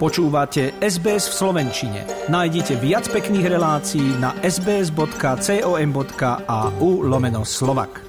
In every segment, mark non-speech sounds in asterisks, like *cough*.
Počúvate SBS v Slovenčine. Nájdite viac pekných relácií na sbs.com.au lomeno slovak.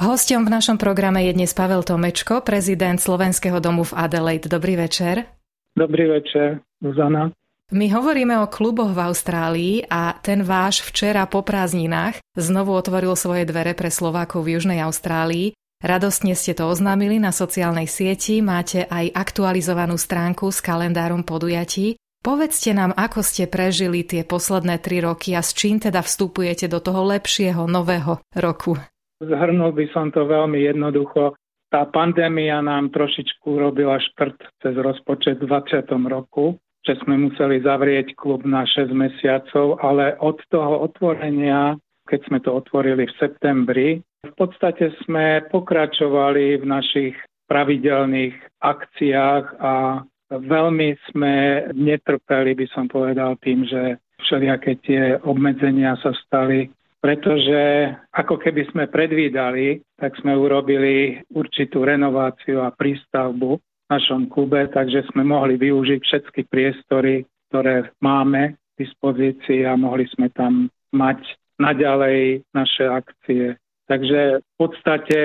Hostom v našom programe je dnes Pavel Tomečko, prezident Slovenského domu v Adelaide. Dobrý večer. Dobrý večer, Zuzana. My hovoríme o kluboch v Austrálii a ten váš včera po prázdninách znovu otvoril svoje dvere pre Slovákov v Južnej Austrálii. Radostne ste to oznámili na sociálnej sieti, máte aj aktualizovanú stránku s kalendárom podujatí. Povedzte nám, ako ste prežili tie posledné tri roky a s čím teda vstupujete do toho lepšieho nového roku. Zhrnul by som to veľmi jednoducho. Tá pandémia nám trošičku robila šprt cez rozpočet v 20. roku, že sme museli zavrieť klub na 6 mesiacov, ale od toho otvorenia, keď sme to otvorili v septembri, v podstate sme pokračovali v našich pravidelných akciách a veľmi sme netrpeli, by som povedal, tým, že všelijaké tie obmedzenia sa stali, pretože ako keby sme predvídali, tak sme urobili určitú renováciu a prístavbu v našom klube, takže sme mohli využiť všetky priestory, ktoré máme k dispozícii a mohli sme tam mať naďalej naše akcie Takže v podstate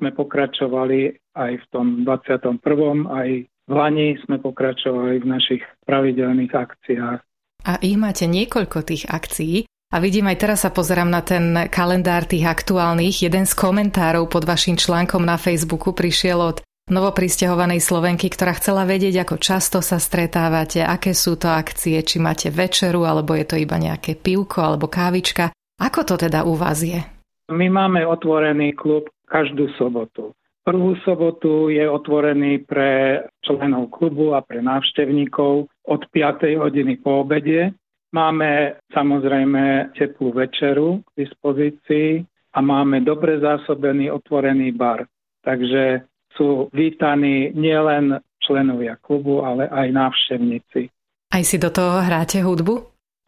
sme pokračovali aj v tom 21. aj v Lani sme pokračovali v našich pravidelných akciách. A ich máte niekoľko tých akcií. A vidím aj teraz sa pozerám na ten kalendár tých aktuálnych. Jeden z komentárov pod vašim článkom na Facebooku prišiel od novopristahovanej Slovenky, ktorá chcela vedieť, ako často sa stretávate, aké sú to akcie, či máte večeru, alebo je to iba nejaké pivko alebo kávička. Ako to teda u vás je? My máme otvorený klub každú sobotu. Prvú sobotu je otvorený pre členov klubu a pre návštevníkov od 5. hodiny po obede. Máme samozrejme teplú večeru k dispozícii a máme dobre zásobený otvorený bar. Takže sú vítaní nielen členovia klubu, ale aj návštevníci. Aj si do toho hráte hudbu?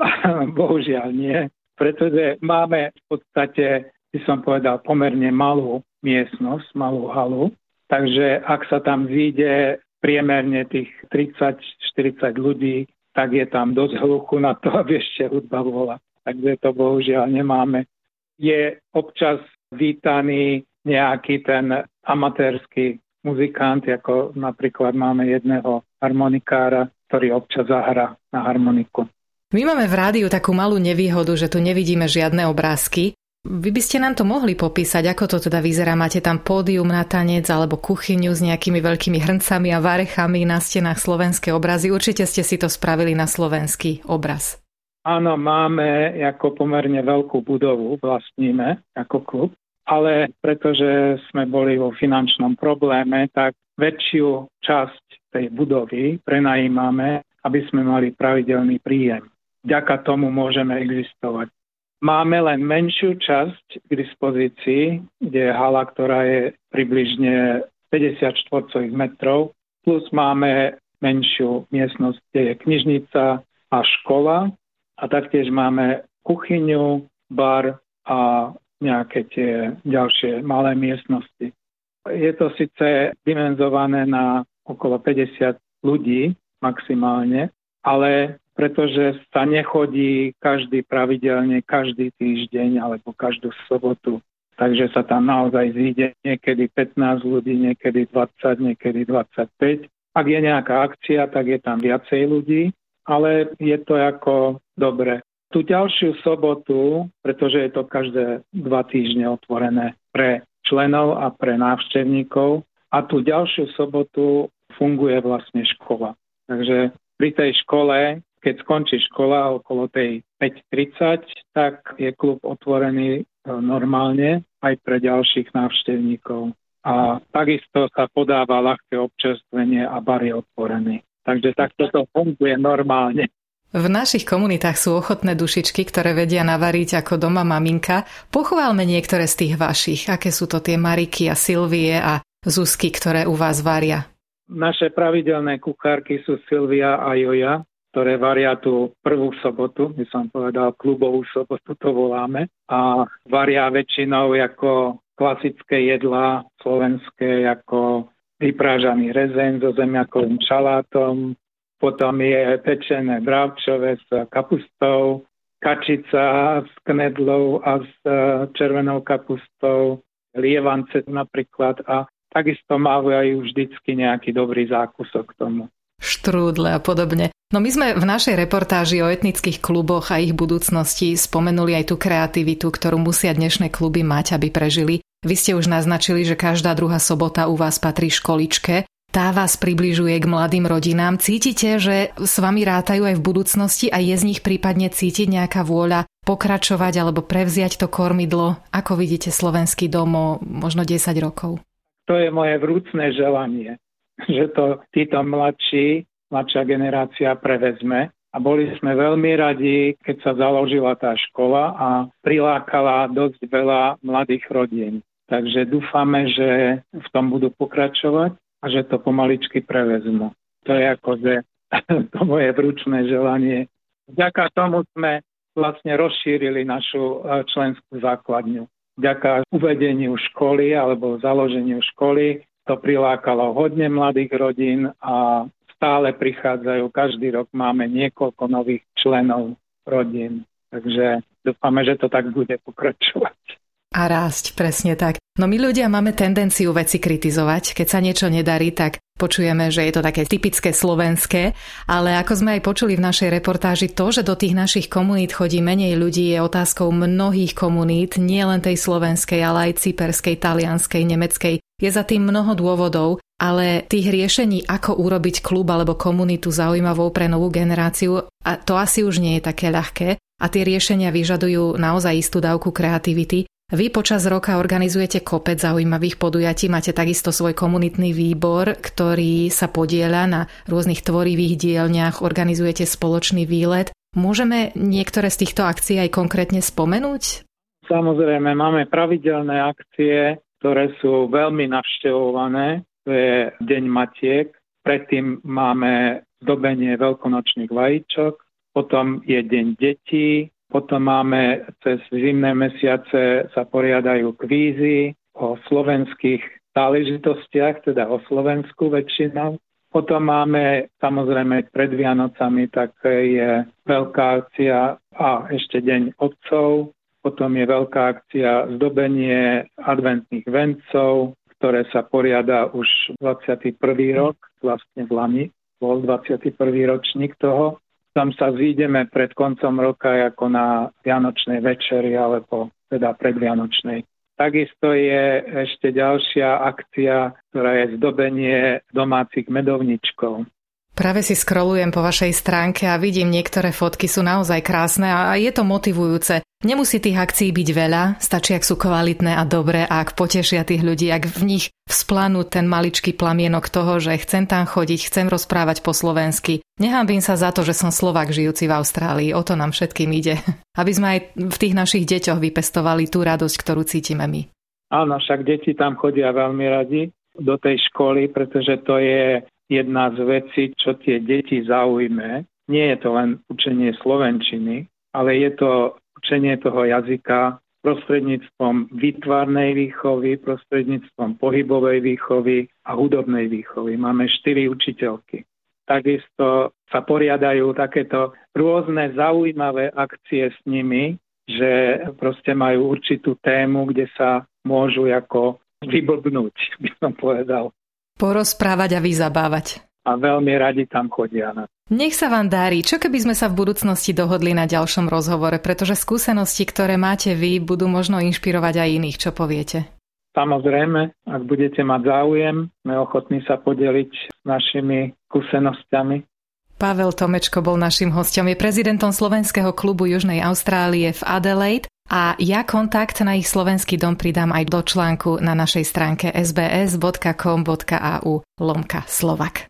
*laughs* Bohužiaľ nie, pretože máme v podstate by som povedal, pomerne malú miestnosť, malú halu. Takže ak sa tam vyjde priemerne tých 30-40 ľudí, tak je tam dosť hluchu na to, *laughs* aby ešte hudba bola. Takže to bohužiaľ nemáme. Je občas vítaný nejaký ten amatérsky muzikant, ako napríklad máme jedného harmonikára, ktorý občas zahra na harmoniku. My máme v rádiu takú malú nevýhodu, že tu nevidíme žiadne obrázky, vy by ste nám to mohli popísať, ako to teda vyzerá? Máte tam pódium na tanec alebo kuchyňu s nejakými veľkými hrncami a varechami na stenách slovenské obrazy. Určite ste si to spravili na slovenský obraz. Áno, máme ako pomerne veľkú budovu, vlastníme ako klub, ale pretože sme boli vo finančnom probléme, tak väčšiu časť tej budovy prenajímame, aby sme mali pravidelný príjem. Vďaka tomu môžeme existovať. Máme len menšiu časť k dispozícii, kde je hala, ktorá je približne 50 štvorcových metrov, plus máme menšiu miestnosť, kde je knižnica a škola a taktiež máme kuchyňu, bar a nejaké tie ďalšie malé miestnosti. Je to síce dimenzované na okolo 50 ľudí maximálne, ale pretože sa nechodí každý pravidelne, každý týždeň alebo každú sobotu. Takže sa tam naozaj zíde niekedy 15 ľudí, niekedy 20, niekedy 25. Ak je nejaká akcia, tak je tam viacej ľudí, ale je to ako dobre. Tu ďalšiu sobotu, pretože je to každé dva týždne otvorené pre členov a pre návštevníkov, a tu ďalšiu sobotu funguje vlastne škola. Takže pri tej škole keď skončí škola okolo tej 5.30, tak je klub otvorený e, normálne aj pre ďalších návštevníkov. A takisto sa podáva ľahké občerstvenie a bar je otvorený. Takže takto to funguje normálne. V našich komunitách sú ochotné dušičky, ktoré vedia navariť ako doma maminka. Pochválme niektoré z tých vašich. Aké sú to tie Mariky a Silvie a Zuzky, ktoré u vás varia? Naše pravidelné kuchárky sú Silvia a Joja ktoré varia tú prvú sobotu, by som povedal klubovú sobotu to voláme, a varia väčšinou ako klasické jedlá slovenské, ako vyprážaný rezeň so zemiakovým šalátom, potom je pečené bravčové s kapustou, kačica s knedlou a s e, červenou kapustou, lievance napríklad. A takisto majú vždycky nejaký dobrý zákusok k tomu štrúdle a podobne. No my sme v našej reportáži o etnických kluboch a ich budúcnosti spomenuli aj tú kreativitu, ktorú musia dnešné kluby mať, aby prežili. Vy ste už naznačili, že každá druhá sobota u vás patrí školičke. Tá vás približuje k mladým rodinám. Cítite, že s vami rátajú aj v budúcnosti a je z nich prípadne cítiť nejaká vôľa pokračovať alebo prevziať to kormidlo? Ako vidíte slovenský dom možno 10 rokov? To je moje vrúcne želanie, *laughs* že to títo mladší, mladšia generácia prevezme. A boli sme veľmi radi, keď sa založila tá škola a prilákala dosť veľa mladých rodín. Takže dúfame, že v tom budú pokračovať a že to pomaličky prevezmu. To je akože *laughs* to moje vručné želanie. Vďaka tomu sme vlastne rozšírili našu e, členskú základňu. Vďaka uvedeniu školy alebo založeniu školy to prilákalo hodne mladých rodín a stále prichádzajú. Každý rok máme niekoľko nových členov rodín. Takže dúfame, že to tak bude pokračovať. A rásť, presne tak. No my ľudia máme tendenciu veci kritizovať. Keď sa niečo nedarí, tak počujeme, že je to také typické slovenské, ale ako sme aj počuli v našej reportáži, to, že do tých našich komunít chodí menej ľudí, je otázkou mnohých komunít, nie len tej slovenskej, ale aj cyperskej, talianskej, nemeckej. Je za tým mnoho dôvodov, ale tých riešení, ako urobiť klub alebo komunitu zaujímavou pre novú generáciu, a to asi už nie je také ľahké. A tie riešenia vyžadujú naozaj istú dávku kreativity. Vy počas roka organizujete kopec zaujímavých podujatí, máte takisto svoj komunitný výbor, ktorý sa podieľa na rôznych tvorivých dielňach, organizujete spoločný výlet. Môžeme niektoré z týchto akcií aj konkrétne spomenúť? Samozrejme, máme pravidelné akcie, ktoré sú veľmi navštevované. To je Deň Matiek, predtým máme zdobenie veľkonočných vajíčok, potom je Deň detí, potom máme cez zimné mesiace sa poriadajú kvízy o slovenských záležitostiach, teda o Slovensku väčšinou. Potom máme samozrejme pred Vianocami, tak je veľká akcia a ešte Deň otcov. Potom je veľká akcia zdobenie adventných vencov, ktoré sa poriada už 21. rok, vlastne v Lani bol 21. ročník toho tam sa zídeme pred koncom roka ako na Vianočnej večeri alebo teda predvianočnej. Takisto je ešte ďalšia akcia, ktorá je zdobenie domácich medovničkov. Práve si scrollujem po vašej stránke a vidím niektoré fotky sú naozaj krásne a je to motivujúce. Nemusí tých akcií byť veľa, stačí, ak sú kvalitné a dobré a ak potešia tých ľudí, ak v nich vzplanú ten maličký plamienok toho, že chcem tam chodiť, chcem rozprávať po slovensky. Nehambím sa za to, že som Slovak žijúci v Austrálii, o to nám všetkým ide. *laughs* Aby sme aj v tých našich deťoch vypestovali tú radosť, ktorú cítime my. Áno, však deti tam chodia veľmi radi do tej školy, pretože to je jedna z vecí, čo tie deti zaujme. Nie je to len učenie slovenčiny, ale je to učenie toho jazyka prostredníctvom výtvarnej výchovy, prostredníctvom pohybovej výchovy a hudobnej výchovy. Máme štyri učiteľky. Takisto sa poriadajú takéto rôzne zaujímavé akcie s nimi, že proste majú určitú tému, kde sa môžu ako vyblbnúť, by som povedal porozprávať a vyzabávať. A veľmi radi tam chodia. Nech sa vám darí. Čo keby sme sa v budúcnosti dohodli na ďalšom rozhovore, pretože skúsenosti, ktoré máte vy, budú možno inšpirovať aj iných. Čo poviete? Samozrejme, ak budete mať záujem, sme ochotní sa podeliť s našimi skúsenosťami. Pavel Tomečko bol našim hostom. Je prezidentom Slovenského klubu Južnej Austrálie v Adelaide a ja kontakt na ich slovenský dom pridám aj do článku na našej stránke sbs.com.au lomka Slovak.